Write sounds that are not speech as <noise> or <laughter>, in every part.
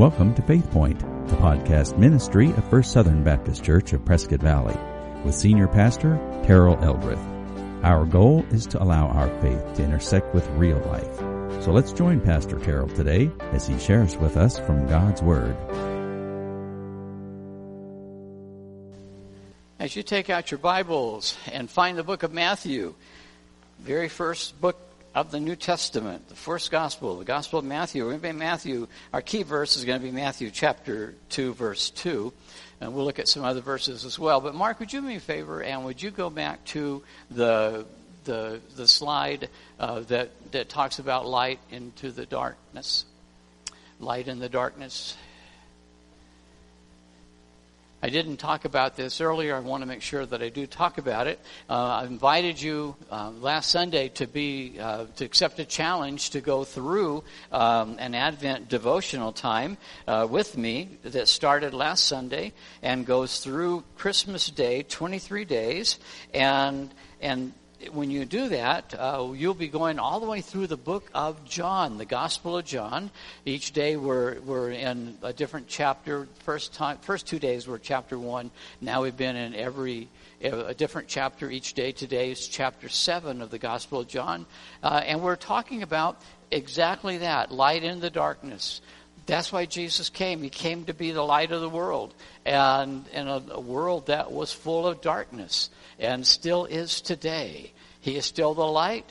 Welcome to Faith Point, the podcast ministry of First Southern Baptist Church of Prescott Valley, with Senior Pastor Terrell Eldredge. Our goal is to allow our faith to intersect with real life. So let's join Pastor Terrell today as he shares with us from God's Word. As you take out your Bibles and find the book of Matthew, very first book of the New Testament, the first gospel, the Gospel of Matthew. We're going to be Matthew. Our key verse is going to be Matthew chapter 2, verse 2. And we'll look at some other verses as well. But Mark, would you do me a favor and would you go back to the the the slide uh, that that talks about light into the darkness, light in the darkness. I didn't talk about this earlier. I want to make sure that I do talk about it. Uh, I invited you uh, last Sunday to be uh, to accept a challenge to go through um, an Advent devotional time uh, with me that started last Sunday and goes through Christmas Day, 23 days, and and when you do that, uh, you'll be going all the way through the book of John, the Gospel of John. Each day we're, we're in a different chapter. First time, first two days were chapter one. Now we've been in every a different chapter each day. Today is chapter seven of the Gospel of John, uh, and we're talking about exactly that: light in the darkness. That's why Jesus came. He came to be the light of the world, and in a, a world that was full of darkness and still is today. He is still the light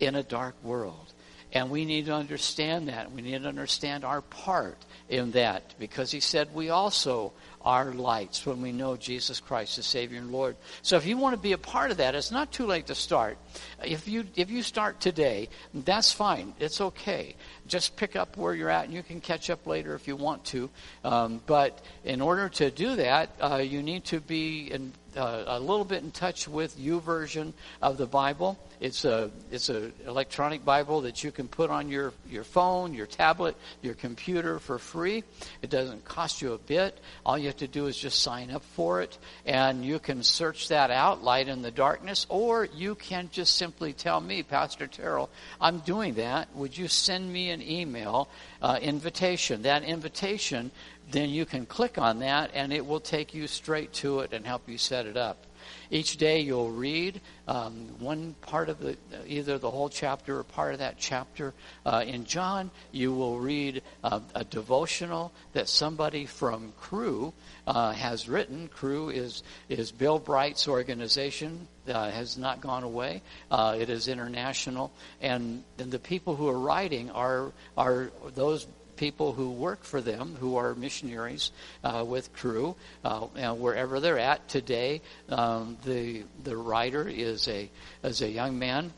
in a dark world. And we need to understand that. We need to understand our part in that because he said we also are lights when we know Jesus Christ as Savior and Lord. So if you want to be a part of that, it's not too late to start. If you if you start today, that's fine. It's okay. Just pick up where you're at, and you can catch up later if you want to. Um, but in order to do that, uh, you need to be in uh, a little bit in touch with YouVersion of the Bible. It's a it's an electronic Bible that you can put on your your phone, your tablet, your computer for free. It doesn't cost you a bit. All you have to do is just sign up for it, and you can search that out, Light in the Darkness, or you can just simply tell me, Pastor Terrell, I'm doing that. Would you send me an email uh, invitation? That invitation then you can click on that and it will take you straight to it and help you set it up. Each day you'll read um, one part of the either the whole chapter or part of that chapter. Uh, in John, you will read uh, a devotional that somebody from Cru uh, has written. Cru is is Bill Bright's organization. Uh, has not gone away. Uh, it is international, and, and the people who are writing are are those people who work for them, who are missionaries uh, with Cru, uh, wherever they're at today. Um, the the writer is a is a young man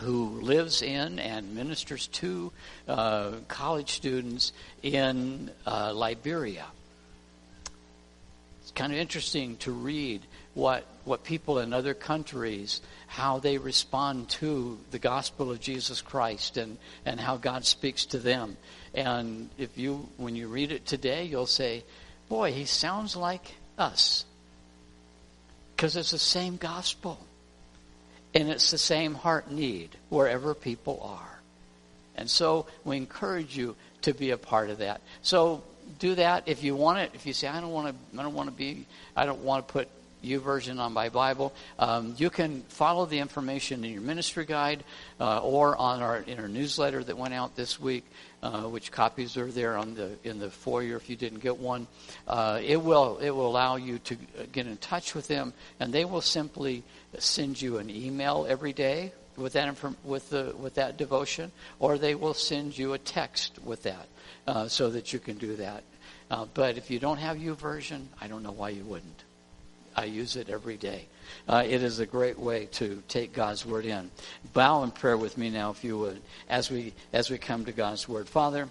who lives in and ministers to uh, college students in uh, Liberia. It's kind of interesting to read what what people in other countries how they respond to the gospel of Jesus Christ and, and how God speaks to them. And if you, when you read it today, you'll say, boy, he sounds like us. Because it's the same gospel. And it's the same heart need wherever people are. And so we encourage you to be a part of that. So do that if you want it. If you say, I don't want to, I don't want to be, I don't want to put YouVersion on my Bible. Um, you can follow the information in your ministry guide uh, or on our in our newsletter that went out this week, uh, which copies are there on the in the foyer if you didn't get one. Uh, it will it will allow you to get in touch with them, and they will simply send you an email every day with that with the with that devotion, or they will send you a text with that, uh, so that you can do that. Uh, but if you don't have U YouVersion, I don't know why you wouldn't. I use it every day. Uh, it is a great way to take God's word in. Bow in prayer with me now, if you would, as we as we come to God's word. Father,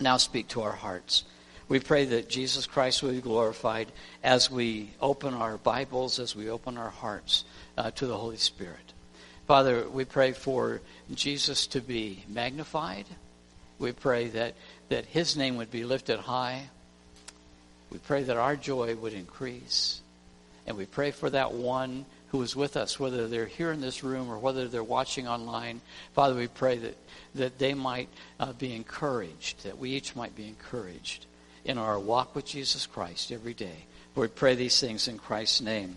now speak to our hearts. We pray that Jesus Christ will be glorified as we open our Bibles, as we open our hearts uh, to the Holy Spirit. Father, we pray for Jesus to be magnified. We pray that, that his name would be lifted high. We pray that our joy would increase. And we pray for that one who is with us, whether they're here in this room or whether they're watching online. Father, we pray that, that they might uh, be encouraged, that we each might be encouraged in our walk with Jesus Christ every day. We pray these things in Christ's name.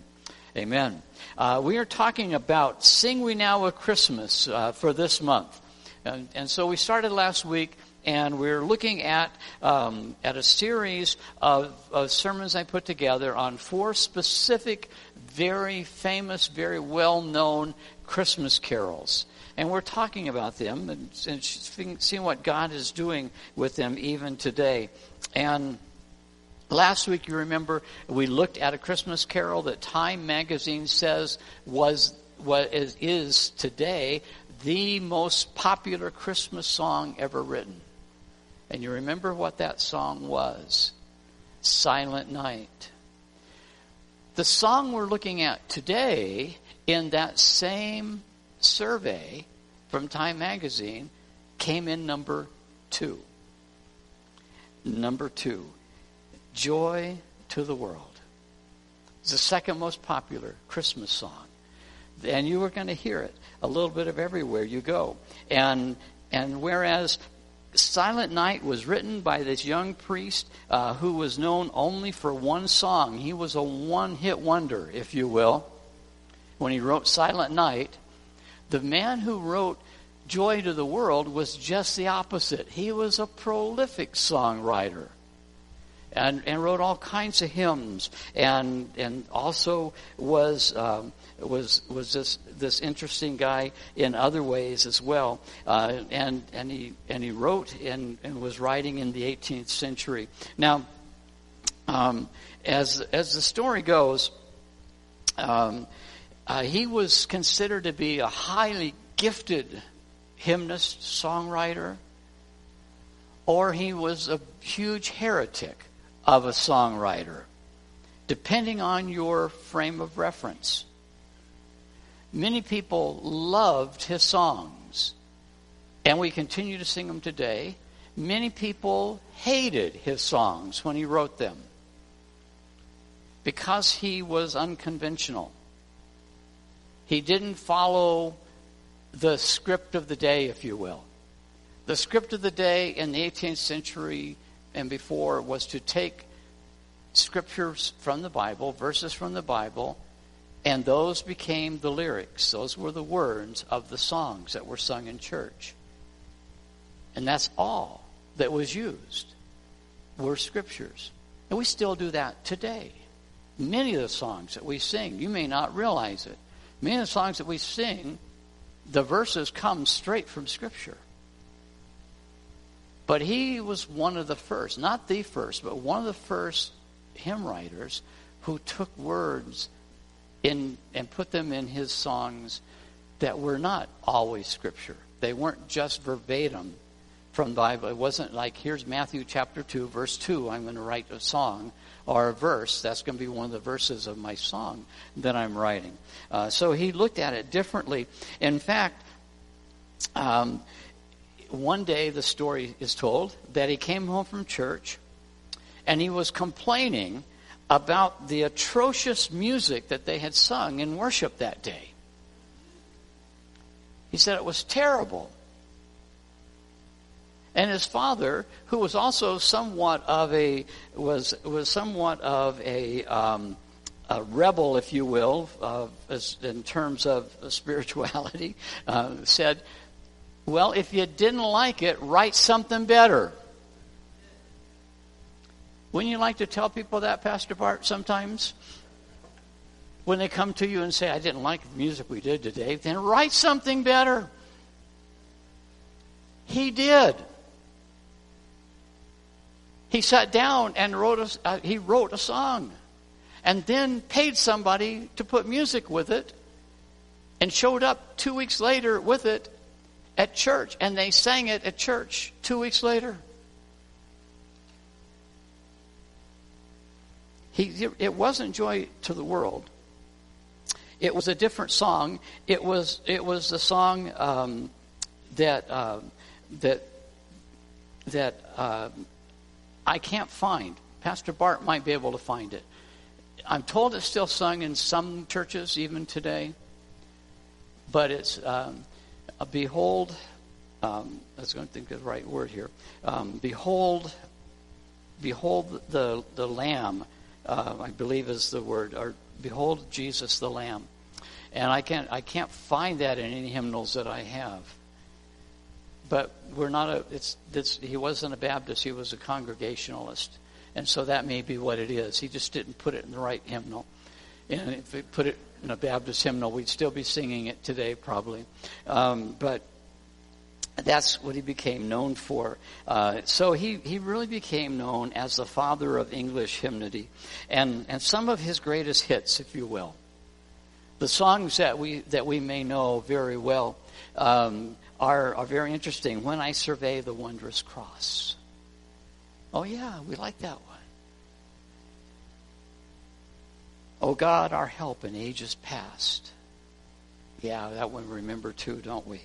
Amen. Uh, we are talking about Sing We Now a Christmas uh, for this month. And, and, so we started last week, and we're looking at, um, at a series of, of sermons I put together on four specific, very famous, very well known Christmas carols. And we're talking about them and, and seeing what God is doing with them even today. And Last week, you remember, we looked at a Christmas carol that Time magazine says was what is, is today the most popular Christmas song ever written. And you remember what that song was Silent Night. The song we're looking at today in that same survey from Time magazine came in number two. Number two. Joy to the World. It's the second most popular Christmas song. And you are going to hear it a little bit of everywhere you go. And, and whereas Silent Night was written by this young priest uh, who was known only for one song, he was a one hit wonder, if you will, when he wrote Silent Night. The man who wrote Joy to the World was just the opposite. He was a prolific songwriter and, and wrote all kinds of hymns, and and also was um, was was this this interesting guy in other ways as well. Uh, and and he and he wrote and, and was writing in the 18th century. Now, um, as as the story goes, um, uh, he was considered to be a highly gifted hymnist, songwriter, or he was a huge heretic of a songwriter, depending on your frame of reference. Many people loved his songs, and we continue to sing them today. Many people hated his songs when he wrote them because he was unconventional. He didn't follow the script of the day, if you will. The script of the day in the 18th century and before was to take scriptures from the Bible, verses from the Bible, and those became the lyrics. Those were the words of the songs that were sung in church. And that's all that was used were scriptures. And we still do that today. Many of the songs that we sing, you may not realize it. Many of the songs that we sing, the verses come straight from Scripture. But he was one of the first, not the first, but one of the first hymn writers who took words in and put them in his songs that were not always scripture. They weren't just verbatim from the Bible. It wasn't like here's Matthew chapter 2 verse 2 I'm going to write a song or a verse. That's going to be one of the verses of my song that I'm writing. Uh, so he looked at it differently. In fact, um, one day the story is told that he came home from church and he was complaining about the atrocious music that they had sung in worship that day. He said it was terrible. And his father, who was also somewhat of a was was somewhat of a, um, a rebel, if you will, uh, in terms of spirituality, <laughs> uh, said, well, if you didn't like it, write something better. Wouldn't you like to tell people that, Pastor Bart, sometimes? When they come to you and say, I didn't like the music we did today, then write something better. He did. He sat down and wrote a, uh, he wrote a song and then paid somebody to put music with it and showed up two weeks later with it at church, and they sang it at church two weeks later. He, it wasn't joy to the world. It was a different song. It was it was the song um, that uh, that that uh, I can't find. Pastor Bart might be able to find it. I'm told it's still sung in some churches even today. But it's um, behold. Um, was going to think of the right word here. Um, behold, behold the the Lamb. Uh, I believe is the word. Or behold Jesus the Lamb. And I can't I can't find that in any hymnals that I have. But we're not a. It's, it's he wasn't a Baptist. He was a Congregationalist. And so that may be what it is. He just didn't put it in the right hymnal. And if he put it in a Baptist hymnal, we'd still be singing it today, probably. Um, but that's what he became known for. Uh, so he, he really became known as the father of English hymnody. And, and some of his greatest hits, if you will. The songs that we, that we may know very well um, are, are very interesting. When I Survey the Wondrous Cross. Oh, yeah, we like that one. Oh, God, our help in ages past. Yeah, that one we remember too, don't we?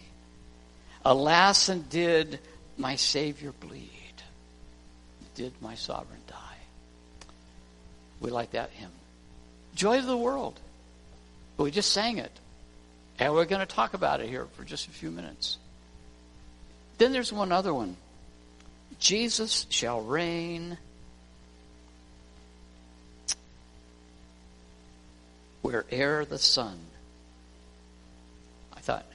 Alas, and did my Savior bleed? Did my sovereign die? We like that hymn. Joy of the world. We just sang it. And we're going to talk about it here for just a few minutes. Then there's one other one. Jesus shall reign where'er the sun. I thought,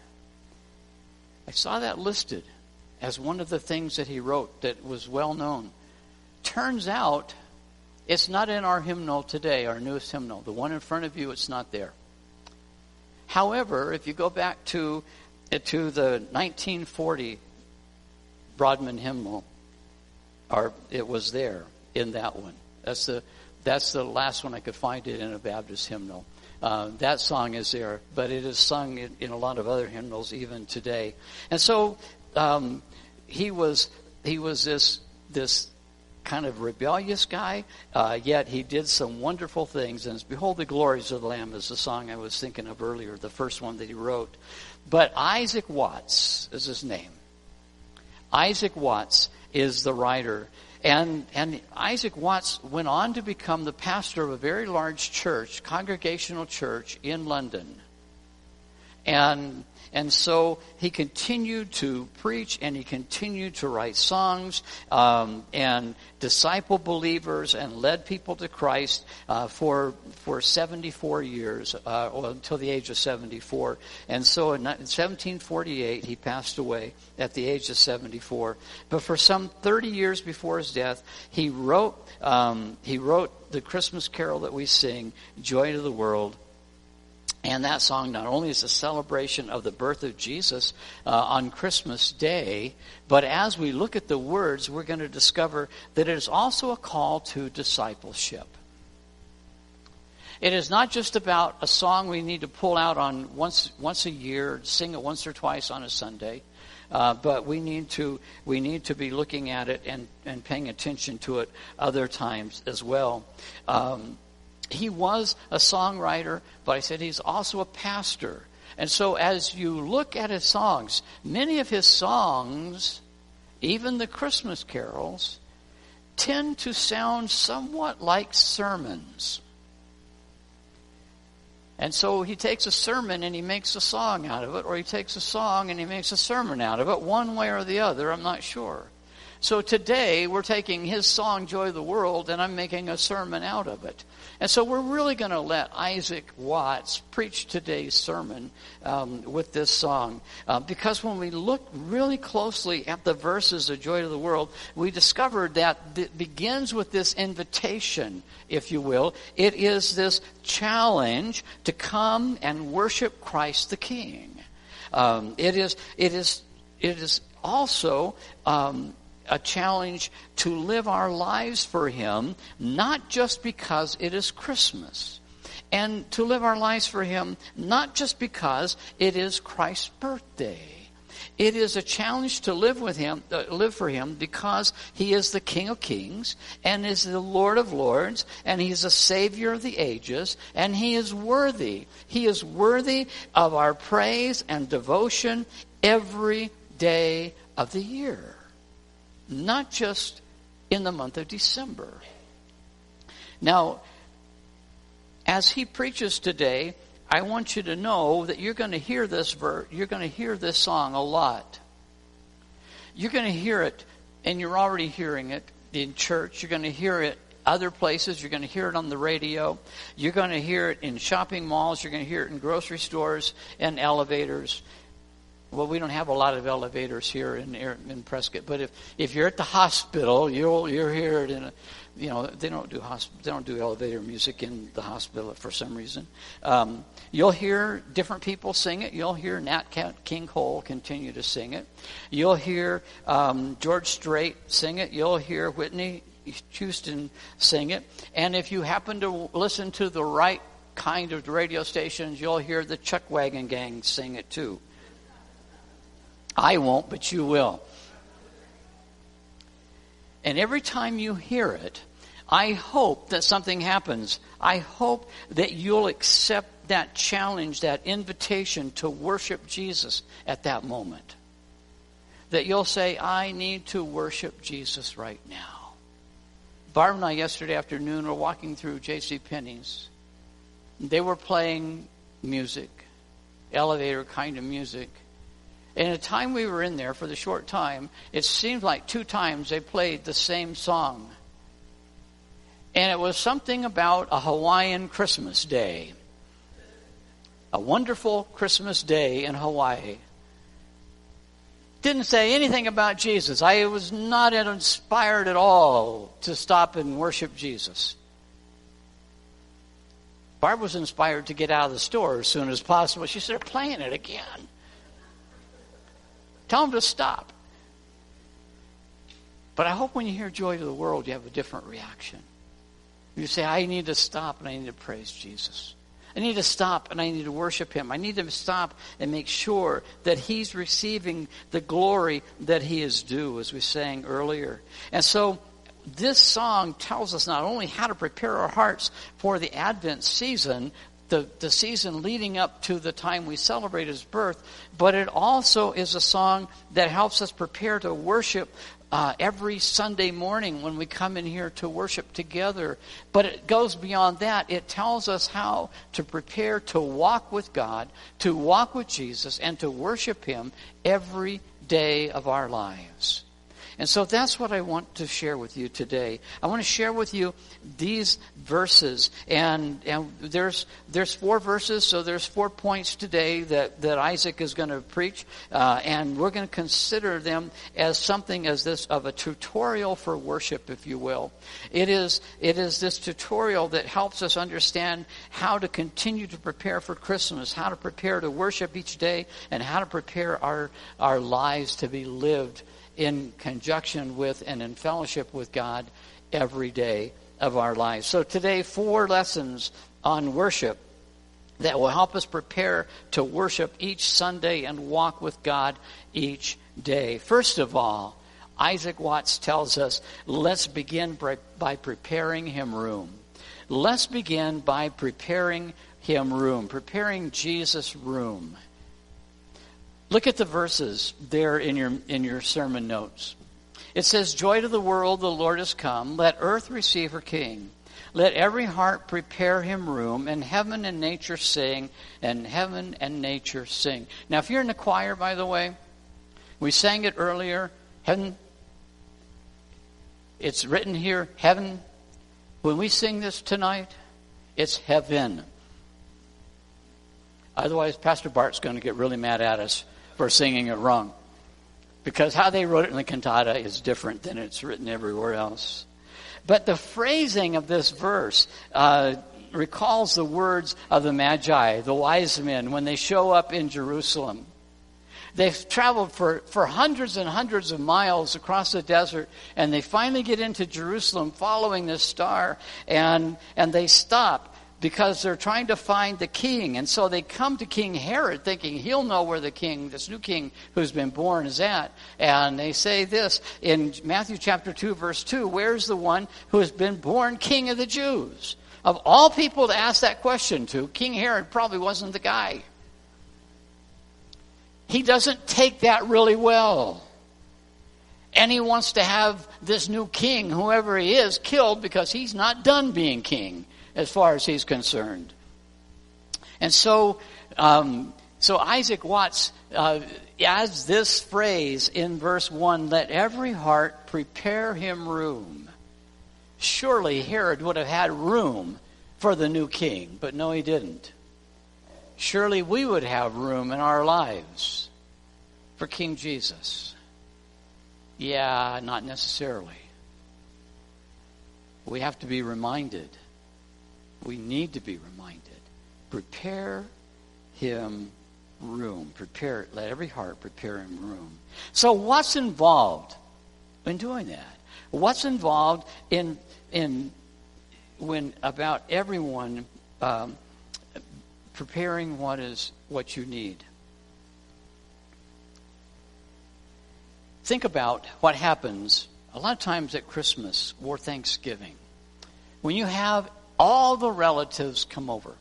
I saw that listed as one of the things that he wrote that was well known. Turns out it's not in our hymnal today, our newest hymnal. The one in front of you, it's not there. However, if you go back to, eh, to the 1940 Broadman hymnal, or it was there in that one. That's the that's the last one I could find it in a Baptist hymnal. Uh, that song is there, but it is sung in, in, a lot of other hymnals even today. And so um, he was he was this this kind of rebellious guy, uh, yet he did some wonderful things. And "Behold the glories of the Lamb" is the song I was thinking of earlier, the first one that he wrote. But Isaac Watts is his name. Isaac Watts is the writer. And, and Isaac Watts went on to become the pastor of a very large church, congregational church in London. And and so he continued to preach and he continued to write songs um, and disciple believers and led people to Christ uh, for for 74 years, uh, well, until the age of 74. And so in 1748 he passed away at the age of 74. But for some 30 years before his death, he wrote um, he wrote the Christmas carol that we sing, "Joy to the World." And that song not only is a celebration of the birth of Jesus uh, on Christmas Day, but as we look at the words, we're going to discover that it is also a call to discipleship. It is not just about a song we need to pull out on once once a year, sing it once or twice on a Sunday, uh, but we need to we need to be looking at it and, and paying attention to it other times as well. Um, he was a songwriter, but I said he's also a pastor. And so as you look at his songs, many of his songs, even the Christmas carols, tend to sound somewhat like sermons. And so he takes a sermon and he makes a song out of it, or he takes a song and he makes a sermon out of it, one way or the other, I'm not sure. So today we're taking his song, Joy of the World, and I'm making a sermon out of it. And so we're really going to let Isaac Watts preach today's sermon um, with this song. Uh, because when we look really closely at the verses of Joy to the World, we discovered that it begins with this invitation, if you will. It is this challenge to come and worship Christ the King. Um, it is, it is, it is also um, a challenge to live our lives for Him, not just because it is Christmas. And to live our lives for Him, not just because it is Christ's birthday. It is a challenge to live with Him, uh, live for Him, because He is the King of Kings, and is the Lord of Lords, and He is the Savior of the ages, and He is worthy. He is worthy of our praise and devotion every day of the year not just in the month of December. Now, as he preaches today, I want you to know that you're going to hear this verse, you're going to hear this song a lot. You're going to hear it, and you're already hearing it in church. You're going to hear it other places. You're going to hear it on the radio. You're going to hear it in shopping malls. You're going to hear it in grocery stores and elevators. Well, we don't have a lot of elevators here in in Prescott, but if if you're at the hospital, you'll hear it in a, you know they don't do hosp- they don't do elevator music in the hospital for some reason. Um, you'll hear different people sing it. You'll hear Nat King Cole continue to sing it. You'll hear um, George Strait sing it. You'll hear Whitney Houston sing it. And if you happen to listen to the right kind of radio stations, you'll hear the Chuck Wagon Gang sing it too. I won't, but you will. And every time you hear it, I hope that something happens. I hope that you'll accept that challenge, that invitation to worship Jesus at that moment. That you'll say, I need to worship Jesus right now. Barb and I yesterday afternoon were walking through J.C. Penney's. They were playing music, elevator kind of music. In the time we were in there for the short time, it seemed like two times they played the same song. And it was something about a Hawaiian Christmas day. A wonderful Christmas day in Hawaii. Didn't say anything about Jesus. I was not inspired at all to stop and worship Jesus. Barb was inspired to get out of the store as soon as possible. She started playing it again. Tell them to stop. But I hope when you hear Joy to the World, you have a different reaction. You say, I need to stop and I need to praise Jesus. I need to stop and I need to worship Him. I need to stop and make sure that He's receiving the glory that He is due, as we sang earlier. And so, this song tells us not only how to prepare our hearts for the Advent season, the, the season leading up to the time we celebrate his birth, but it also is a song that helps us prepare to worship uh, every Sunday morning when we come in here to worship together. But it goes beyond that. It tells us how to prepare to walk with God, to walk with Jesus, and to worship Him every day of our lives. And so that's what I want to share with you today. I want to share with you these verses, and, and there's there's four verses, so there's four points today that, that Isaac is going to preach, uh, and we're going to consider them as something as this of a tutorial for worship, if you will. It is it is this tutorial that helps us understand how to continue to prepare for Christmas, how to prepare to worship each day, and how to prepare our our lives to be lived in conjunction with and in fellowship with God every day of our lives. So today, four lessons on worship that will help us prepare to worship each Sunday and walk with God each day. First of all, Isaac Watts tells us, let's begin by preparing him room. Let's begin by preparing him room, preparing Jesus room. Look at the verses there in your, in your sermon notes. It says, Joy to the world, the Lord has come. Let earth receive her King. Let every heart prepare him room, and heaven and nature sing, and heaven and nature sing. Now, if you're in the choir, by the way, we sang it earlier. Heaven, it's written here, heaven. When we sing this tonight, it's heaven. Otherwise, Pastor Bart's going to get really mad at us for singing it wrong. Because how they wrote it in the cantata is different than it's written everywhere else. But the phrasing of this verse uh, recalls the words of the Magi, the wise men, when they show up in Jerusalem. They've traveled for, for hundreds and hundreds of miles across the desert, and they finally get into Jerusalem following this star, and, and they stop because they're trying to find the king. And so they come to King Herod thinking he'll know where the king, this new king who's been born, is at. And they say this in Matthew chapter 2, verse 2 Where's the one who has been born king of the Jews? Of all people to ask that question to, King Herod probably wasn't the guy. He doesn't take that really well. And he wants to have this new king, whoever he is, killed because he's not done being king as far as he's concerned. And so, um, so Isaac Watts uh, adds this phrase in verse 1 let every heart prepare him room. Surely Herod would have had room for the new king, but no, he didn't. Surely we would have room in our lives for King Jesus. Yeah, not necessarily. We have to be reminded. We need to be reminded. Prepare him room. Prepare, let every heart prepare him room. So what's involved in doing that? What's involved in, in when about everyone um, preparing what is what you need? Think about what happens a lot of times at Christmas or Thanksgiving when you have all the relatives come over.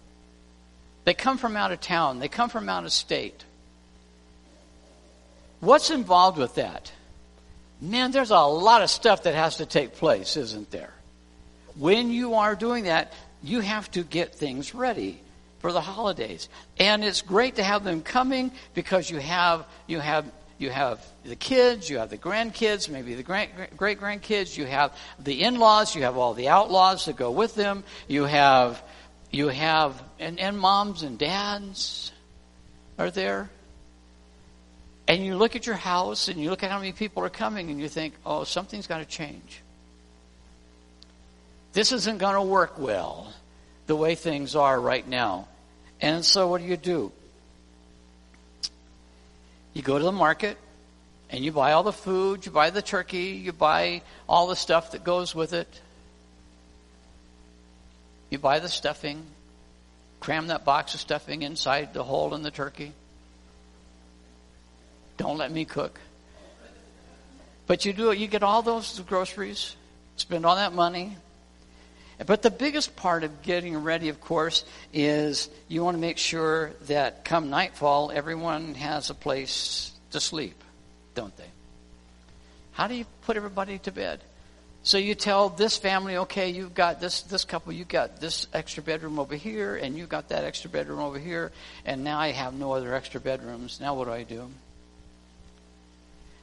They come from out of town, they come from out of state. What's involved with that? Man, there's a lot of stuff that has to take place, isn't there? When you are doing that, you have to get things ready for the holidays. And it's great to have them coming because you have you have you have the kids, you have the grandkids, maybe the great grandkids, you have the in-laws, you have all the outlaws that go with them, you have you have, and, and moms and dads are there. And you look at your house and you look at how many people are coming and you think, oh, something's got to change. This isn't going to work well the way things are right now. And so what do you do? You go to the market and you buy all the food, you buy the turkey, you buy all the stuff that goes with it. You buy the stuffing, cram that box of stuffing inside the hole in the turkey. Don't let me cook. But you do it, you get all those groceries, spend all that money. But the biggest part of getting ready, of course, is you want to make sure that come nightfall, everyone has a place to sleep, don't they? How do you put everybody to bed? So you tell this family, okay, you've got this this couple, you've got this extra bedroom over here, and you've got that extra bedroom over here, and now I have no other extra bedrooms. Now what do I do?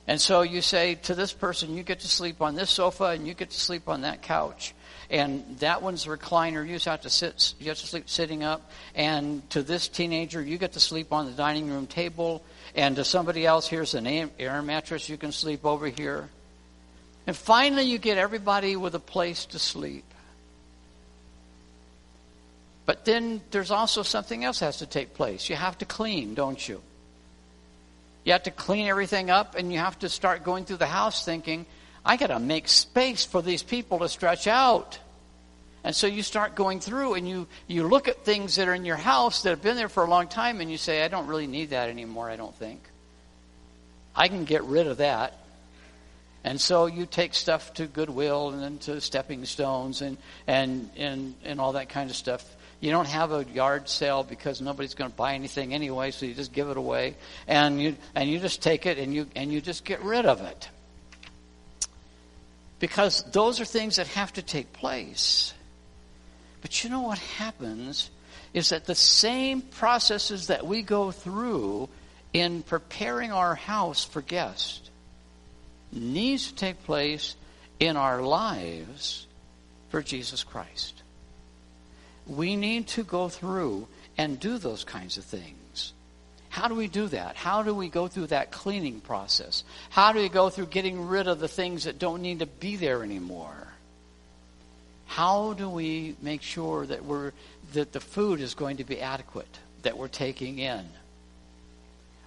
And so you say to this person, you get to sleep on this sofa, and you get to sleep on that couch, and that one's a recliner. You just have to sit, you have to sleep sitting up. And to this teenager, you get to sleep on the dining room table, and to somebody else, here's an air mattress. You can sleep over here. And finally, you get everybody with a place to sleep. But then there's also something else has to take place. You have to clean, don't you? You have to clean everything up and you have to start going through the house thinking, I got to make space for these people to stretch out. And so you start going through and you, you look at things that are in your house that have been there for a long time and you say, I don't really need that anymore, I don't think. I can get rid of that. And so you take stuff to Goodwill and then to Stepping Stones and, and, and, and all that kind of stuff. You don't have a yard sale because nobody's going to buy anything anyway, so you just give it away. And you, and you just take it and you, and you just get rid of it. Because those are things that have to take place. But you know what happens is that the same processes that we go through in preparing our house for guests needs to take place in our lives for Jesus Christ. We need to go through and do those kinds of things. How do we do that? How do we go through that cleaning process? How do we go through getting rid of the things that don't need to be there anymore? How do we make sure that we're that the food is going to be adequate that we're taking in?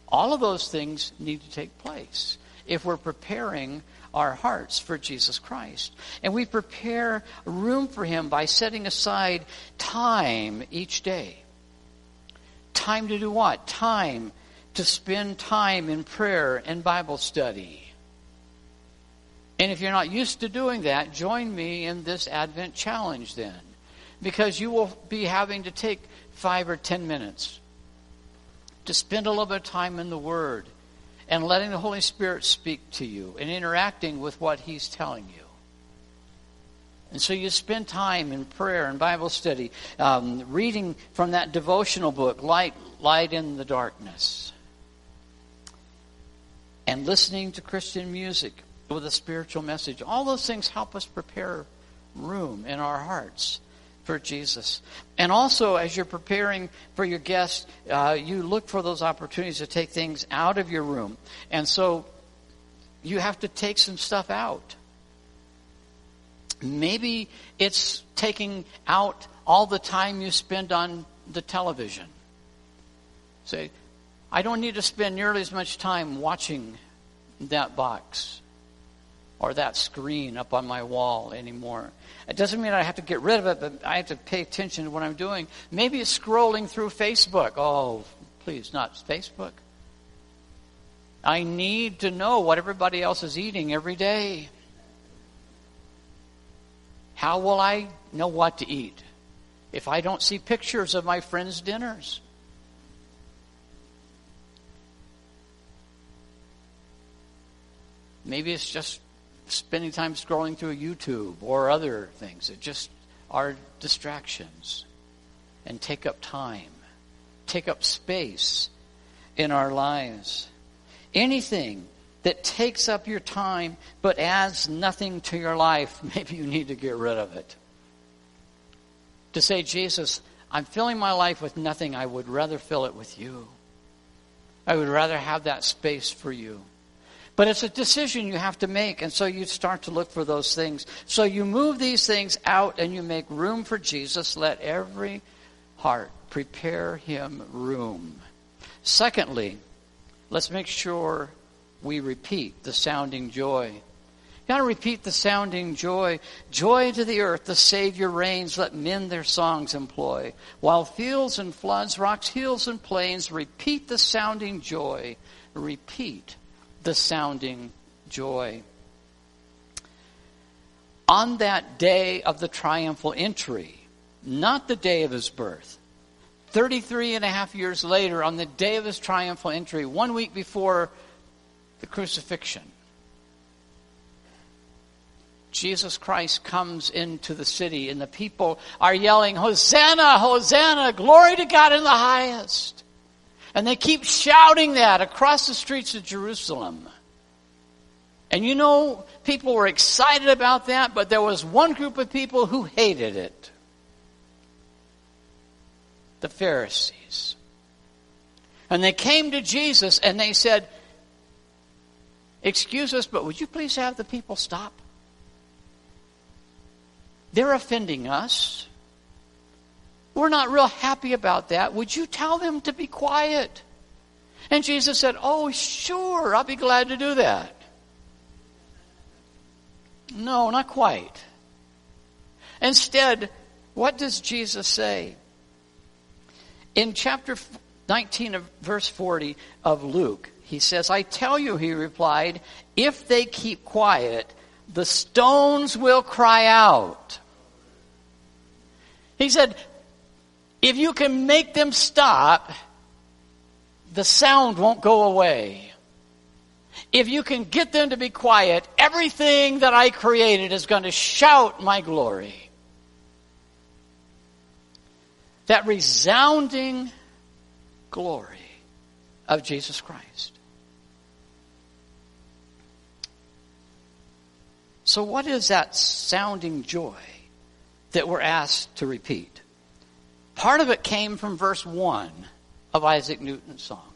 All of those things need to take place if we're preparing our hearts for Jesus Christ. And we prepare room for Him by setting aside time each day. Time to do what? Time to spend time in prayer and Bible study. And if you're not used to doing that, join me in this Advent challenge then. Because you will be having to take five or ten minutes to spend a little bit of time in the Word and letting the Holy Spirit speak to you and interacting with what He's telling you. And so you spend time in prayer and Bible study, um, reading from that devotional book, Light, Light in the Darkness, and listening to Christian music with a spiritual message. All those things help us prepare room in our hearts for Jesus. And also, as you're preparing for your guests, uh, you look for those opportunities to take things out of your room. And so you have to take some stuff out. Maybe it's taking out all the time you spend on the television. Say, I don't need to spend nearly as much time watching that box or that screen up on my wall anymore. It doesn't mean I have to get rid of it, but I have to pay attention to what I'm doing. Maybe it's scrolling through Facebook. Oh, please, not Facebook. I need to know what everybody else is eating every day. How will I know what to eat if I don't see pictures of my friends' dinners? Maybe it's just spending time scrolling through YouTube or other things that just are distractions and take up time, take up space in our lives. Anything that takes up your time but adds nothing to your life, <laughs> maybe you need to get rid of it. To say, Jesus, I'm filling my life with nothing. I would rather fill it with you. I would rather have that space for you. But it's a decision you have to make, and so you start to look for those things. So you move these things out and you make room for Jesus. Let every heart prepare him room. Secondly, let's make sure we repeat the sounding joy. You got to repeat the sounding joy. Joy to the earth, the Savior reigns. Let men their songs employ. While fields and floods, rocks, hills and plains, repeat the sounding joy. Repeat the sounding joy. On that day of the triumphal entry, not the day of his birth, 33 and a half years later, on the day of his triumphal entry, one week before the crucifixion. Jesus Christ comes into the city and the people are yelling, Hosanna, Hosanna, glory to God in the highest. And they keep shouting that across the streets of Jerusalem. And you know, people were excited about that, but there was one group of people who hated it the Pharisees. And they came to Jesus and they said, Excuse us, but would you please have the people stop? They're offending us. We're not real happy about that. Would you tell them to be quiet? And Jesus said, Oh, sure, I'll be glad to do that. No, not quite. Instead, what does Jesus say? In chapter 19 of verse 40 of Luke, he says, I tell you, he replied, if they keep quiet, the stones will cry out. He said, if you can make them stop, the sound won't go away. If you can get them to be quiet, everything that I created is going to shout my glory. That resounding glory of Jesus Christ. So, what is that sounding joy that we're asked to repeat? Part of it came from verse 1 of Isaac Newton's song.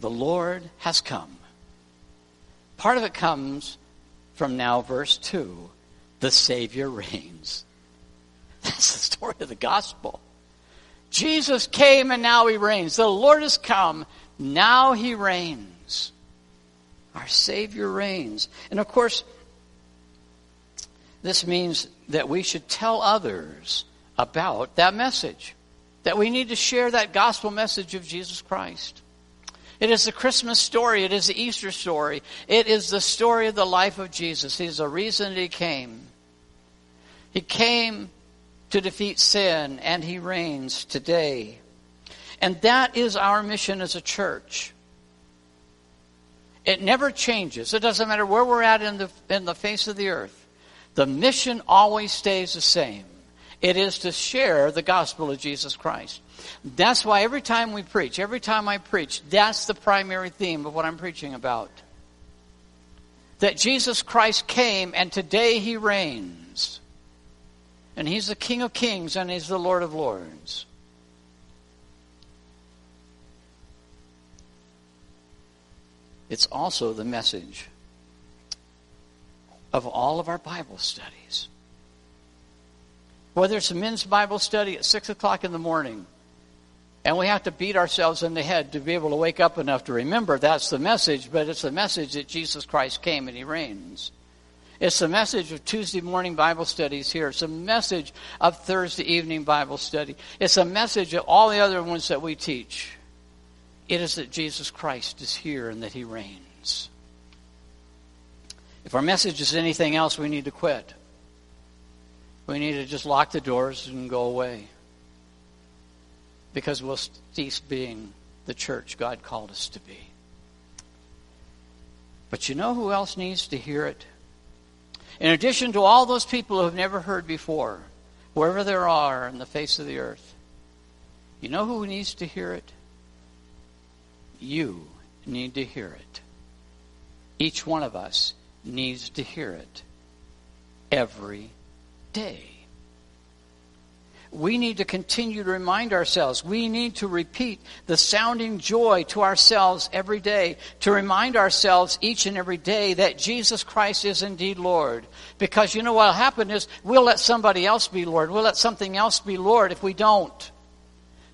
The Lord has come. Part of it comes from now verse 2 the Savior reigns. <laughs> That's the story of the gospel. Jesus came and now he reigns. The Lord has come. Now he reigns. Our Savior reigns. And of course, this means that we should tell others about that message. That we need to share that gospel message of Jesus Christ. It is the Christmas story. It is the Easter story. It is the story of the life of Jesus. He's the reason he came. He came to defeat sin, and he reigns today. And that is our mission as a church It never changes. It doesn't matter where we're at in the, in the face of the earth. The mission always stays the same. It is to share the gospel of Jesus Christ. That's why every time we preach, every time I preach, that's the primary theme of what I'm preaching about. That Jesus Christ came and today he reigns. And he's the King of Kings and he's the Lord of Lords. It's also the message of all of our Bible studies. Whether it's a men's Bible study at 6 o'clock in the morning, and we have to beat ourselves in the head to be able to wake up enough to remember that's the message, but it's the message that Jesus Christ came and He reigns. It's the message of Tuesday morning Bible studies here. It's a message of Thursday evening Bible study. It's a message of all the other ones that we teach. It is that Jesus Christ is here and that He reigns. If our message is anything else, we need to quit. We need to just lock the doors and go away. Because we'll cease being the church God called us to be. But you know who else needs to hear it? In addition to all those people who have never heard before, wherever there are on the face of the earth, you know who needs to hear it? You need to hear it. Each one of us needs to hear it every day. We need to continue to remind ourselves. We need to repeat the sounding joy to ourselves every day, to remind ourselves each and every day that Jesus Christ is indeed Lord. Because you know what'll happen is we'll let somebody else be Lord. We'll let something else be Lord if we don't.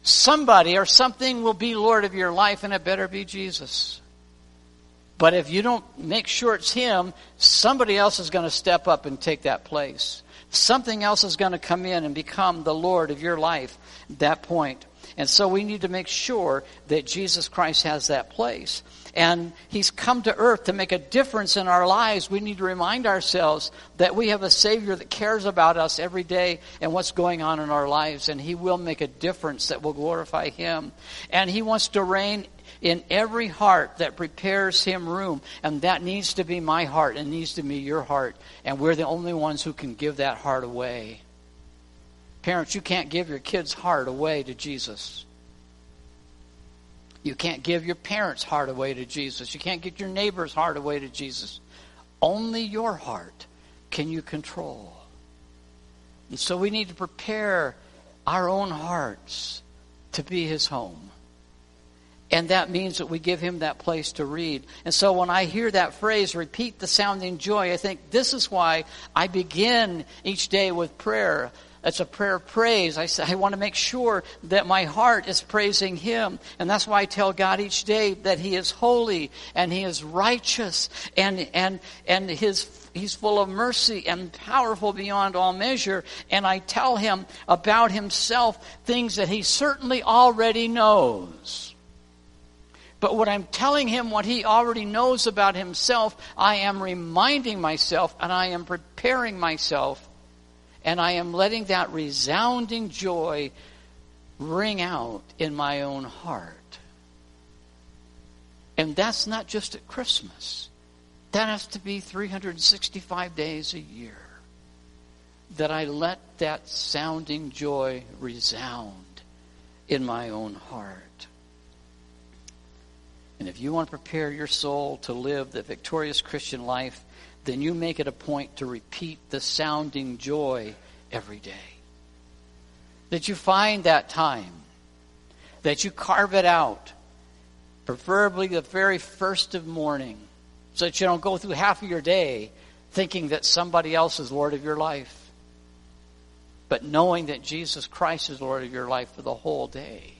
Somebody or something will be Lord of your life, and it better be Jesus. But if you don't make sure it's Him, somebody else is going to step up and take that place. Something else is going to come in and become the Lord of your life at that point. And so we need to make sure that Jesus Christ has that place. And He's come to earth to make a difference in our lives. We need to remind ourselves that we have a Savior that cares about us every day and what's going on in our lives. And He will make a difference that will glorify Him. And He wants to reign in every heart that prepares Him room. And that needs to be my heart and needs to be your heart. And we're the only ones who can give that heart away. Parents, you can't give your kid's heart away to Jesus. You can't give your parents' heart away to Jesus. You can't get your neighbor's heart away to Jesus. Only your heart can you control. And so we need to prepare our own hearts to be his home. And that means that we give him that place to read. And so when I hear that phrase, repeat the sounding joy, I think this is why I begin each day with prayer. It's a prayer of praise. I, say, I want to make sure that my heart is praising Him. And that's why I tell God each day that He is holy and He is righteous and, and, and His He's full of mercy and powerful beyond all measure. And I tell him about himself things that he certainly already knows. But what I'm telling him what he already knows about himself, I am reminding myself and I am preparing myself and I am letting that resounding joy ring out in my own heart. And that's not just at Christmas. That has to be 365 days a year. That I let that sounding joy resound in my own heart. And if you want to prepare your soul to live the victorious Christian life, then you make it a point to repeat the sounding joy every day. That you find that time, that you carve it out, preferably the very first of morning, so that you don't go through half of your day thinking that somebody else is Lord of your life, but knowing that Jesus Christ is Lord of your life for the whole day.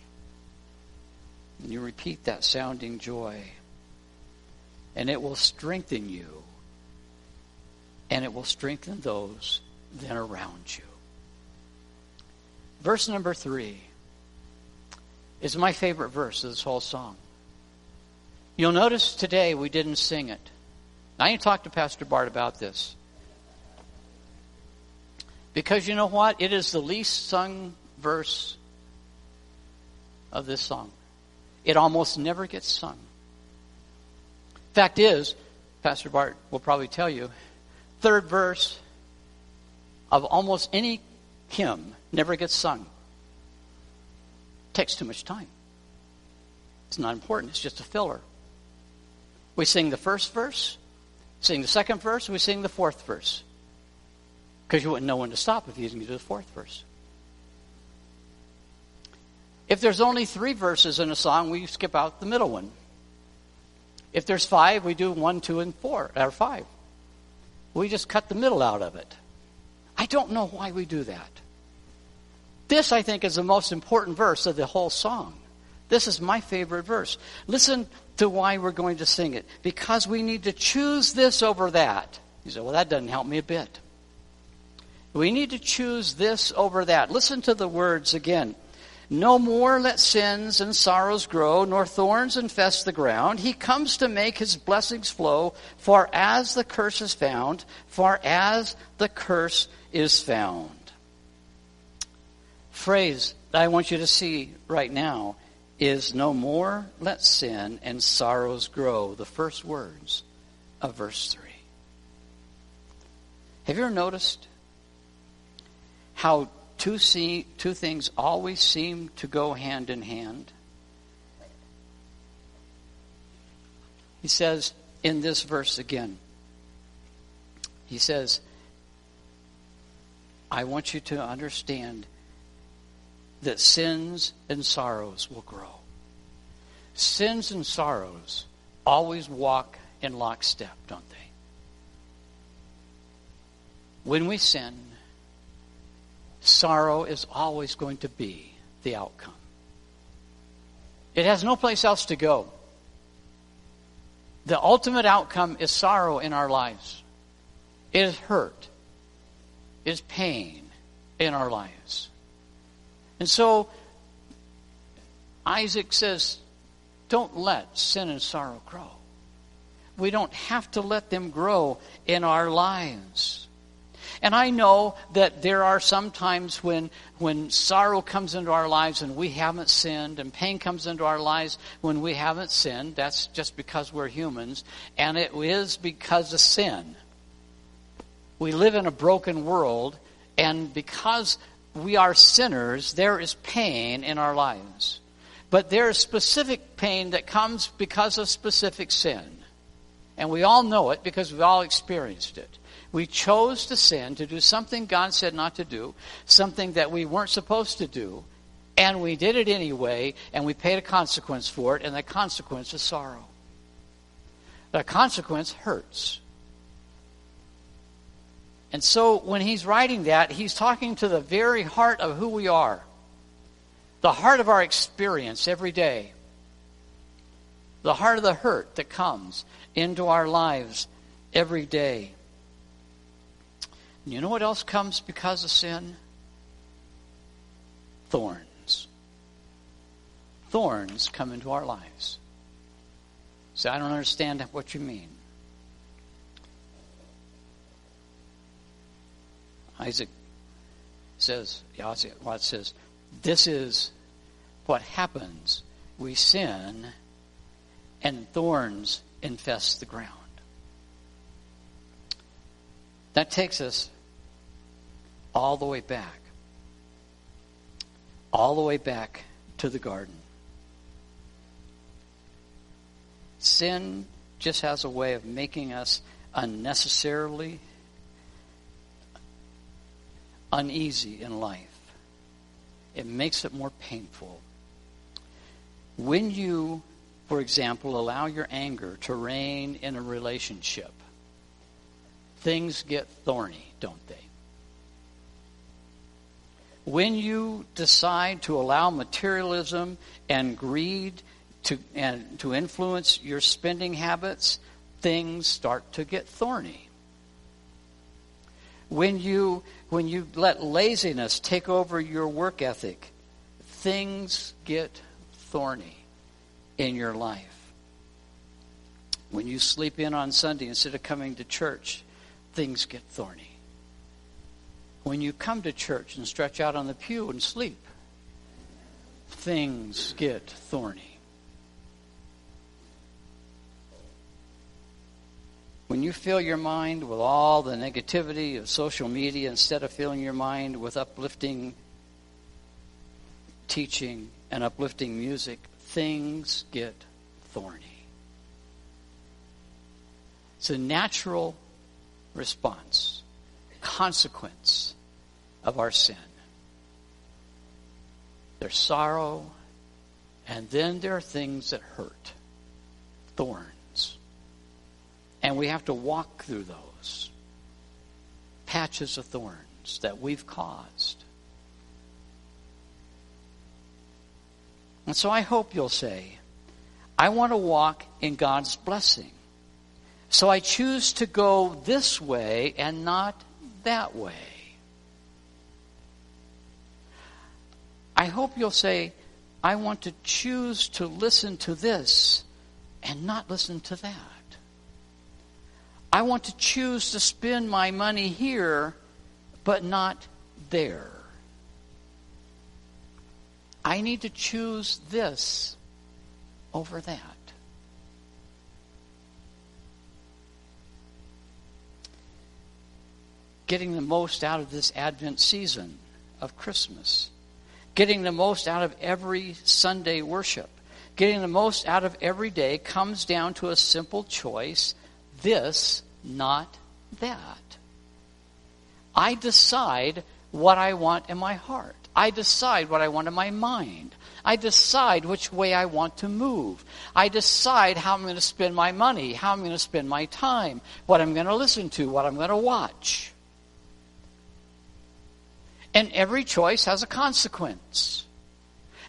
And you repeat that sounding joy, and it will strengthen you and it will strengthen those then around you. Verse number three is my favorite verse of this whole song. You'll notice today we didn't sing it. I need to talk to Pastor Bart about this. Because you know what? It is the least sung verse of this song. It almost never gets sung. Fact is, Pastor Bart will probably tell you, third verse of almost any hymn never gets sung. takes too much time. It's not important, it's just a filler. We sing the first verse, sing the second verse, we sing the fourth verse. Because you wouldn't know when to stop if you didn't to the fourth verse. If there's only three verses in a song, we skip out the middle one. If there's five, we do one, two, and four, or five. We just cut the middle out of it. I don't know why we do that. This, I think, is the most important verse of the whole song. This is my favorite verse. Listen to why we're going to sing it. Because we need to choose this over that. You say, well, that doesn't help me a bit. We need to choose this over that. Listen to the words again. No more let sins and sorrows grow, nor thorns infest the ground. He comes to make his blessings flow, far as the curse is found, far as the curse is found. Phrase that I want you to see right now is no more let sin and sorrows grow. The first words of verse 3. Have you ever noticed how two, see, two things always seem to go hand in hand. He says in this verse again, he says, I want you to understand that sins and sorrows will grow. Sins and sorrows always walk in lockstep, don't they? When we sin, sorrow is always going to be the outcome. It has no place else to go. The ultimate outcome is sorrow in our lives. It is hurt. It is pain in our lives. And so Isaac says, don't let sin and sorrow grow. We don't have to let them grow in our lives. And I know that there are some times when, when sorrow comes into our lives and we haven't sinned, and pain comes into our lives when we haven't sinned. That's just because we're humans. And it is because of sin. We live in a broken world, and because we are sinners, there is pain in our lives. But there is specific pain that comes because of specific sin. And we all know it because we've all experienced it. We chose to sin, to do something God said not to do, something that we weren't supposed to do, and we did it anyway, and we paid a consequence for it, and the consequence is sorrow. The consequence hurts. And so when he's writing that, he's talking to the very heart of who we are, the heart of our experience every day, the heart of the hurt that comes into our lives every day. You know what else comes because of sin? Thorns. Thorns come into our lives. So I don't understand what you mean. Isaac says, Watts says, this is what happens. We sin, and thorns infest the ground. That takes us all the way back. All the way back to the garden. Sin just has a way of making us unnecessarily uneasy in life. It makes it more painful. When you, for example, allow your anger to reign in a relationship, things get thorny, don't they? When you decide to allow materialism and greed to, and to influence your spending habits, things start to get thorny. When you, when you let laziness take over your work ethic, things get thorny in your life. When you sleep in on Sunday instead of coming to church, things get thorny when you come to church and stretch out on the pew and sleep, things get thorny. When you fill your mind with all the negativity of social media instead of filling your mind with uplifting teaching and uplifting music, things get thorny. It's a natural response, consequence of our sin. There's sorrow, and then there are things that hurt, thorns. And we have to walk through those patches of thorns that we've caused. And so I hope you'll say, I want to walk in God's blessing. So I choose to go this way and not that way. I hope you'll say, I want to choose to listen to this and not listen to that. I want to choose to spend my money here, but not there. I need to choose this over that. Getting the most out of this Advent season of Christmas, getting the most out of every Sunday worship, getting the most out of every day comes down to a simple choice this, not that. I decide what I want in my heart. I decide what I want in my mind. I decide which way I want to move. I decide how I'm going to spend my money, how I'm going to spend my time, what I'm going to listen to, what I'm going to watch. And every choice has a consequence.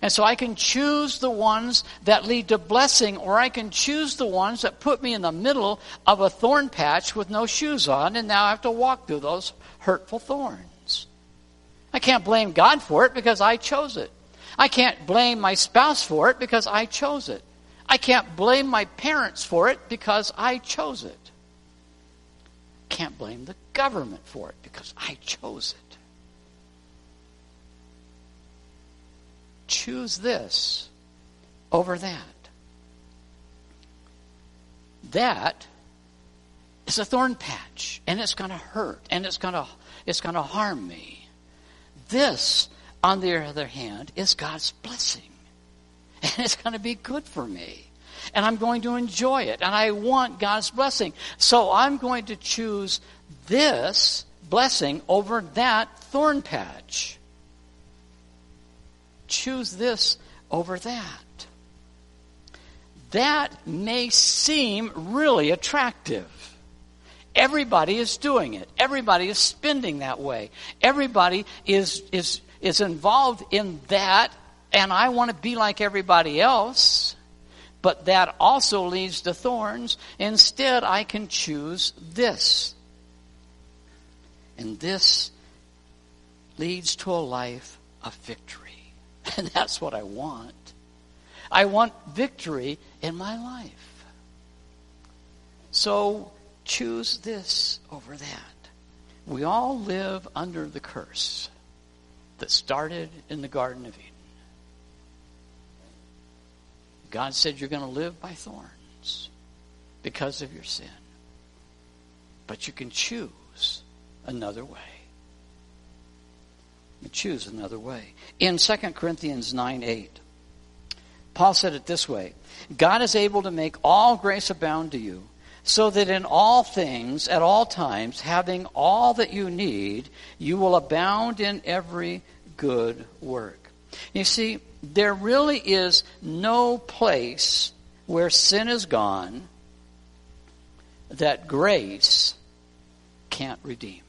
And so I can choose the ones that lead to blessing, or I can choose the ones that put me in the middle of a thorn patch with no shoes on, and now I have to walk through those hurtful thorns. I can't blame God for it because I chose it. I can't blame my spouse for it because I chose it. I can't blame my parents for it because I chose it. Can't blame the government for it because I chose it. Choose this over that. That is a thorn patch, and it's going to hurt, and it's going to it's going to harm me. This, on the other hand, is God's blessing, and it's going to be good for me, and I'm going to enjoy it, and I want God's blessing. So I'm going to choose this blessing over that thorn patch choose this over that. That may seem really attractive. Everybody is doing it. Everybody is spending that way. Everybody is, is, is involved in that, and I want to be like everybody else. But that also leads to thorns. Instead, I can choose this. And this leads to a life of victory. <laughs> And that's what I want. I want victory in my life. So choose this over that. We all live under the curse that started in the Garden of Eden. God said you're going to live by thorns because of your sin. But you can choose another way choose another way. In 2 Corinthians 9 8, Paul said it this way God is able to make all grace abound to you, so that in all things, at all times, having all that you need, you will abound in every good work. You see, there really is no place where sin is gone that grace can't redeem.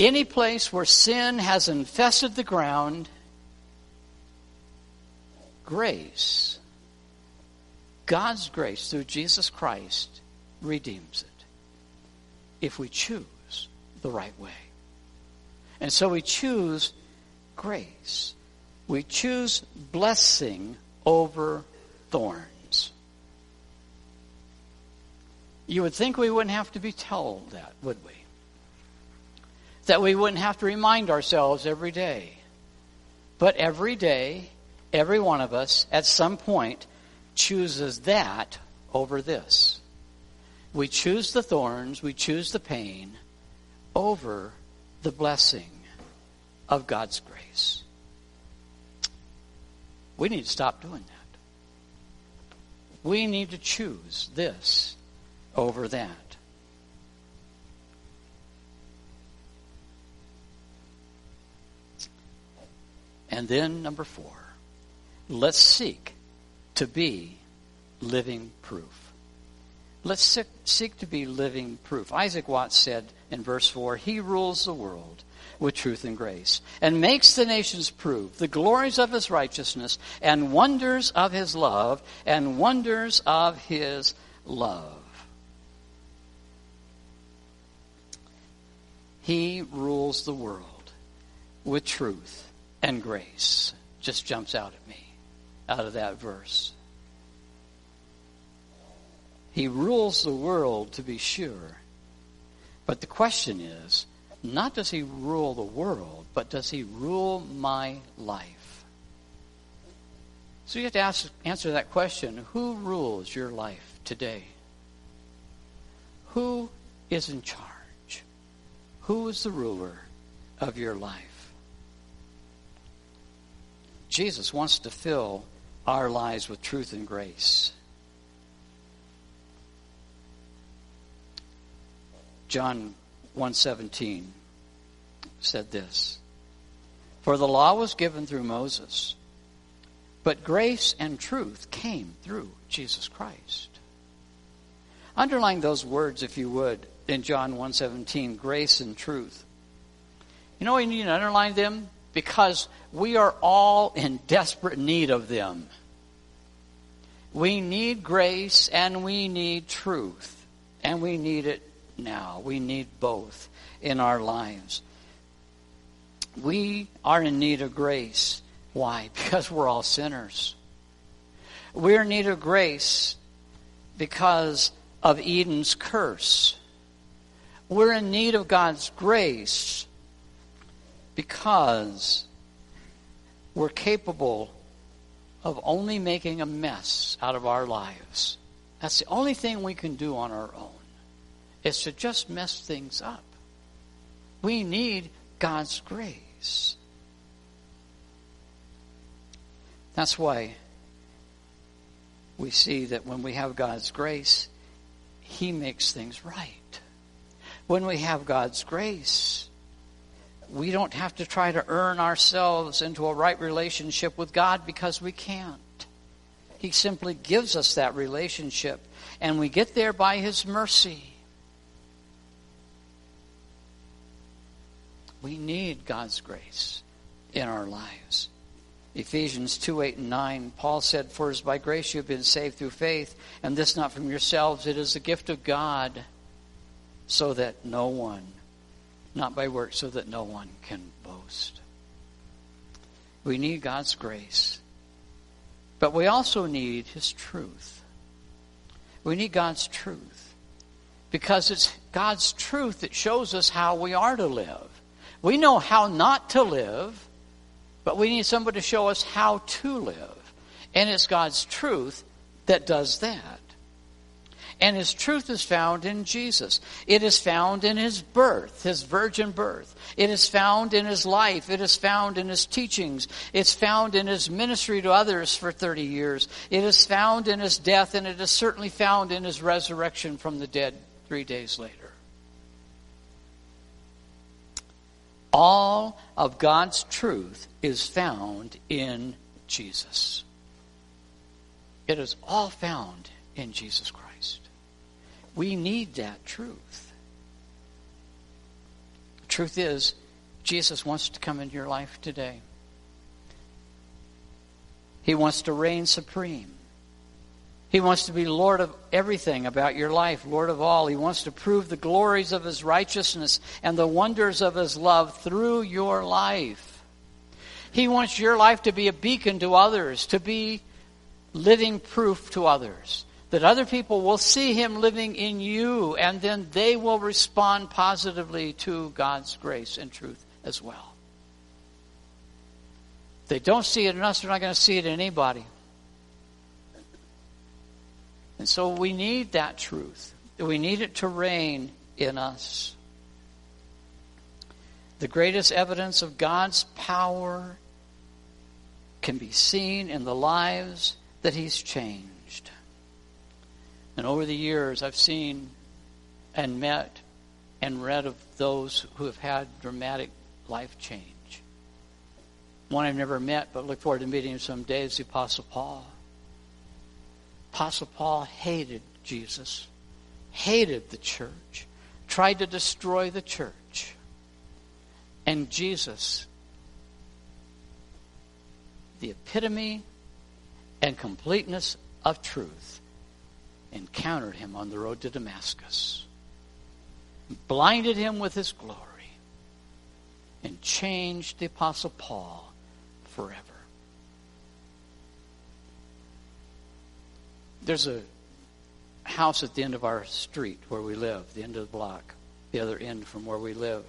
Any place where sin has infested the ground, grace, God's grace through Jesus Christ redeems it. If we choose the right way. And so we choose grace. We choose blessing over thorns. You would think we wouldn't have to be told that, would we? That we wouldn't have to remind ourselves every day. But every day, every one of us, at some point, chooses that over this. We choose the thorns, we choose the pain over the blessing of God's grace. We need to stop doing that. We need to choose this over that. And then, number four, let's seek to be living proof. Let's seek to be living proof. Isaac Watts said in verse 4 He rules the world with truth and grace, and makes the nations prove the glories of his righteousness, and wonders of his love, and wonders of his love. He rules the world with truth and grace. Just jumps out at me out of that verse. He rules the world to be sure. But the question is not does he rule the world, but does he rule my life? So you have to ask, answer that question who rules your life today? Who is in charge? Who is the ruler of your life? Jesus wants to fill our lives with truth and grace. John 117 said this For the law was given through Moses, but grace and truth came through Jesus Christ. Underline those words, if you would, in John 117 grace and truth. You know, you need to underline them because we are all in desperate need of them. We need grace and we need truth, and we need it now. We need both in our lives. We are in need of grace. Why? Because we're all sinners. We're in need of grace because of Eden's curse. We're in need of God's grace because we're capable of only making a mess out of our lives. That's the only thing we can do on our own is to just mess things up. We need God's grace. That's why we see that when we have God's grace, He makes things right. When we have God's grace, we don't have to try to earn ourselves into a right relationship with God because we can't. He simply gives us that relationship, and we get there by His mercy. We need God's grace in our lives. Ephesians 2 8 and 9, Paul said, For is by grace you have been saved through faith, and this not from yourselves, it is the gift of God, so that no one, not by works, so that no one can boast. We need God's grace, but we also need His truth. We need God's truth because it's God's truth that shows us how we are to live. We know how not to live, but we need somebody to show us how to live. And it's God's truth that does that. And his truth is found in Jesus. It is found in his birth, his virgin birth. It is found in his life. It is found in his teachings. It's found in his ministry to others for 30 years. It is found in his death, and it is certainly found in his resurrection from the dead three days later. All of God's truth is found in Jesus. It is all found in Jesus Christ. We need that truth. Truth is, Jesus wants to come into your life today. He wants to reign supreme. He wants to be Lord of everything about your life, Lord of all. He wants to prove the glories of His righteousness and the wonders of His love through your life. He wants your life to be a beacon to others, to be living proof to others. That other people will see Him living in you, and then they will respond positively to God's grace and truth as well. If they don't see it in us, they're not going to see it in anybody. And so we need that truth. We need it to reign in us. The greatest evidence of God's power can be seen in the lives that He's changed. And over the years, I've seen and met and read of those who have had dramatic life change. One I've never met, but look forward to meeting him someday, is the Apostle Paul. Apostle Paul hated Jesus, hated the church, tried to destroy the church. And Jesus, the epitome and completeness of truth, encountered him on the road to Damascus, blinded him with his glory, and changed the Apostle Paul forever. There's a house at the end of our street where we live, the end of the block, the other end from where we live.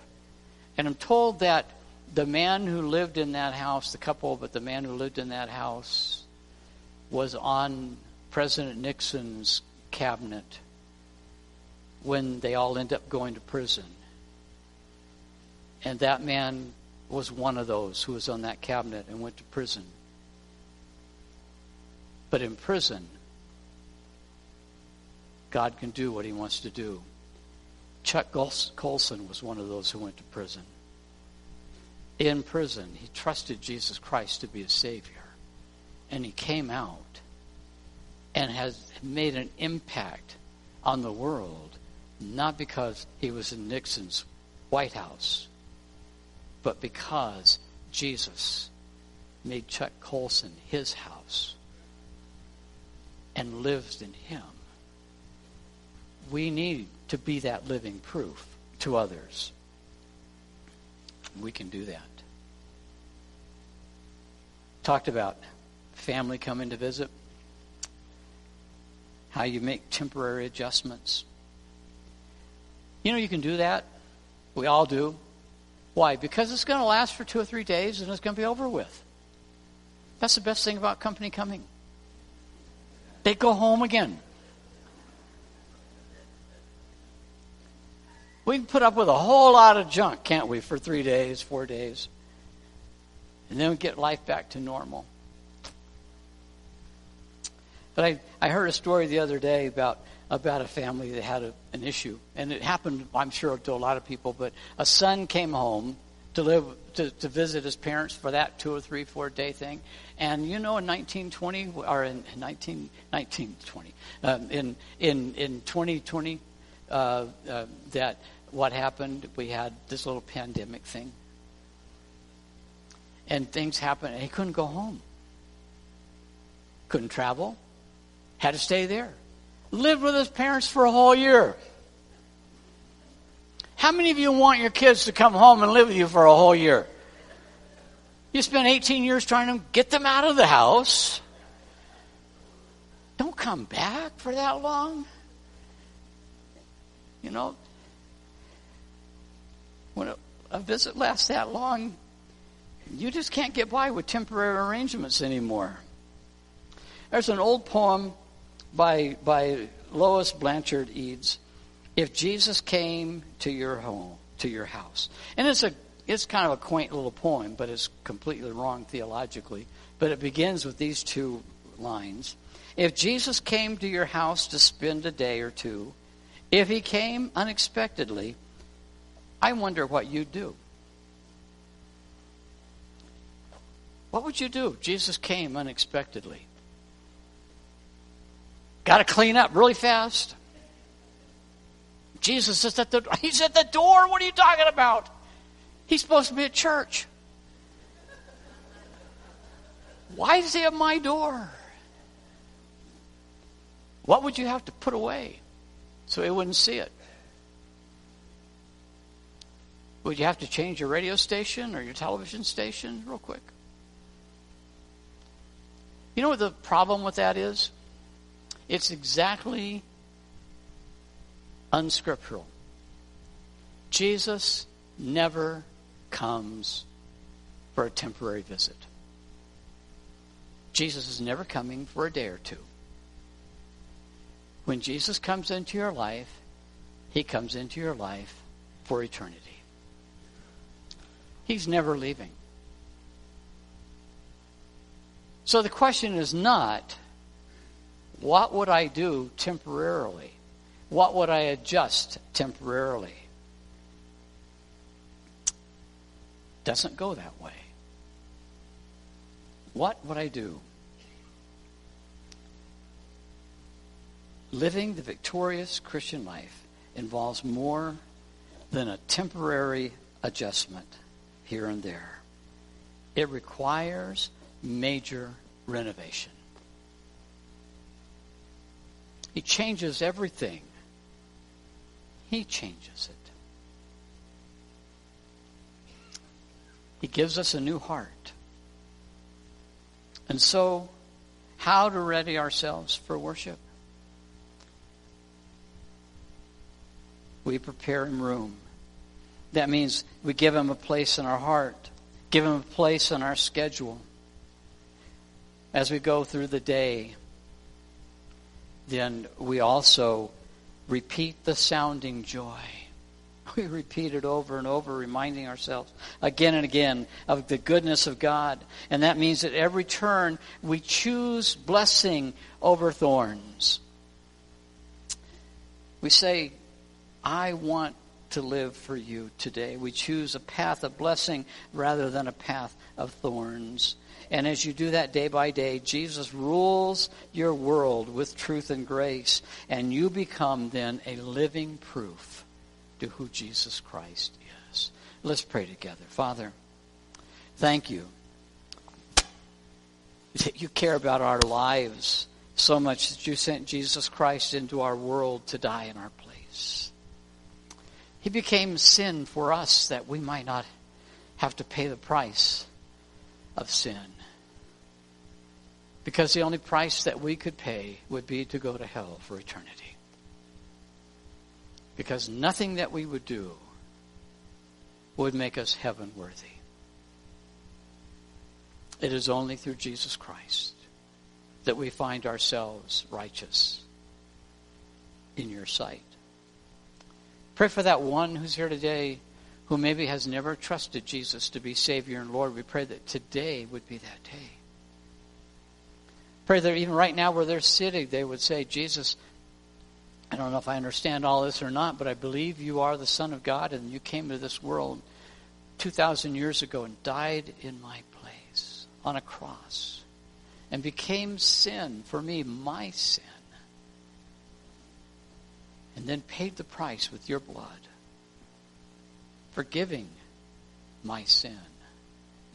And I'm told that the man who lived in that house, the couple, but the man who lived in that house was on President Nixon's cabinet when they all end up going to prison. And that man was one of those who was on that cabinet and went to prison. But in prison, God can do what he wants to do. Chuck Colson was one of those who went to prison. In prison, he trusted Jesus Christ to be his Savior. And he came out and has made an impact on the world, not because he was in Nixon's White House, but because Jesus made Chuck Colson his house and lives in him. We need to be that living proof to others. We can do that. Talked about family coming to visit, how you make temporary adjustments. You know, you can do that. We all do. Why? Because it's going to last for two or three days and it's going to be over with. That's the best thing about company coming. They go home again. We can put up with a whole lot of junk, can't we, for three days, four days? And then we get life back to normal. But I, I heard a story the other day about about a family that had a, an issue, and it happened, I'm sure, to a lot of people. But a son came home to live to, to visit his parents for that two or three, four day thing, and you know, in 1920 or in 19, 1920, um, in in in 2020, uh, uh, that what happened? We had this little pandemic thing, and things happened, and he couldn't go home, couldn't travel, had to stay there lived with his parents for a whole year. How many of you want your kids to come home and live with you for a whole year? You spent 18 years trying to get them out of the house. Don't come back for that long. You know, when a, a visit lasts that long, you just can't get by with temporary arrangements anymore. There's an old poem by, by Lois Blanchard Eades, if Jesus came to your home, to your house. And it's a it's kind of a quaint little poem, but it's completely wrong theologically. But it begins with these two lines. If Jesus came to your house to spend a day or two, if he came unexpectedly, I wonder what you'd do. What would you do if Jesus came unexpectedly? Got to clean up really fast. Jesus is at the he's at the door. What are you talking about? He's supposed to be at church. Why is he at my door? What would you have to put away so he wouldn't see it? Would you have to change your radio station or your television station real quick? You know what the problem with that is? It's exactly unscriptural. Jesus never comes for a temporary visit. Jesus is never coming for a day or two. When Jesus comes into your life, he comes into your life for eternity. He's never leaving. So the question is not, what would I do temporarily? What would I adjust temporarily? Doesn't go that way. What would I do? Living the victorious Christian life involves more than a temporary adjustment here and there. It requires major renovation. He changes everything. He changes it. He gives us a new heart. And so, how to ready ourselves for worship? We prepare him room. That means we give him a place in our heart, give him a place in our schedule. As we go through the day, then we also repeat the sounding joy. <laughs> We repeat it over and over, reminding ourselves again and again of the goodness of God. And that means at every turn we choose blessing over thorns. We say, I want to live for you today. We choose a path of blessing rather than a path of thorns. And as you do that day by day, Jesus rules your world with truth and grace. And you become then a living proof to who Jesus Christ is. Let's pray together. Father, thank you that you care about our lives so much that you sent Jesus Christ into our world to die in our place. He became sin for us that we might not have to pay the price of sin. Because the only price that we could pay would be to go to hell for eternity. Because nothing that we would do would make us heaven worthy. It is only through Jesus Christ that we find ourselves righteous in your sight. Pray for that one who's here today who maybe has never trusted Jesus to be Savior and Lord. We pray that today would be that day. Pray that even right now where they're sitting, they would say, Jesus, I don't know if I understand all this or not, but I believe you are the Son of God and you came to this world 2,000 years ago and died in my place on a cross and became sin for me, my sin, and then paid the price with your blood, forgiving my sin,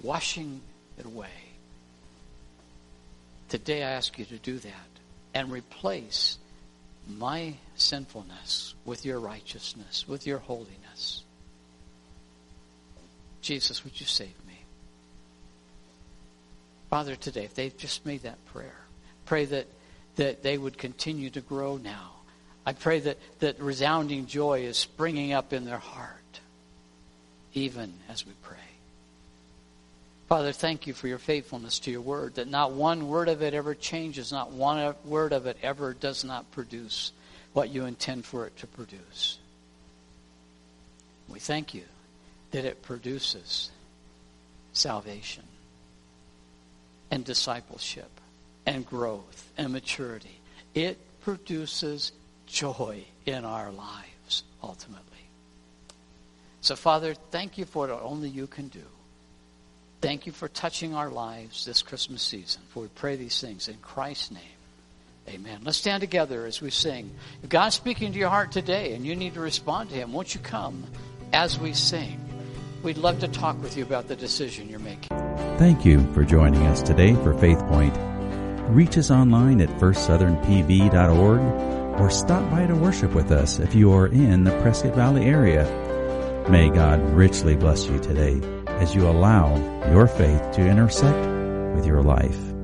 washing it away Today I ask you to do that and replace my sinfulness with your righteousness, with your holiness. Jesus, would you save me? Father, today, if they've just made that prayer, pray that, that they would continue to grow now. I pray that, that resounding joy is springing up in their heart, even as we pray. Father, thank you for your faithfulness to your word, that not one word of it ever changes, not one word of it ever does not produce what you intend for it to produce. We thank you that it produces salvation and discipleship and growth and maturity. It produces joy in our lives, ultimately. So, Father, thank you for what only you can do. Thank you for touching our lives this Christmas season. For we pray these things in Christ's name. Amen. Let's stand together as we sing. If God's speaking to your heart today and you need to respond to Him, won't you come as we sing? We'd love to talk with you about the decision you're making. Thank you for joining us today for Faith Point. Reach us online at firstsouthernpv.org or stop by to worship with us if you are in the Prescott Valley area. May God richly bless you today as you allow your faith to intersect with your life.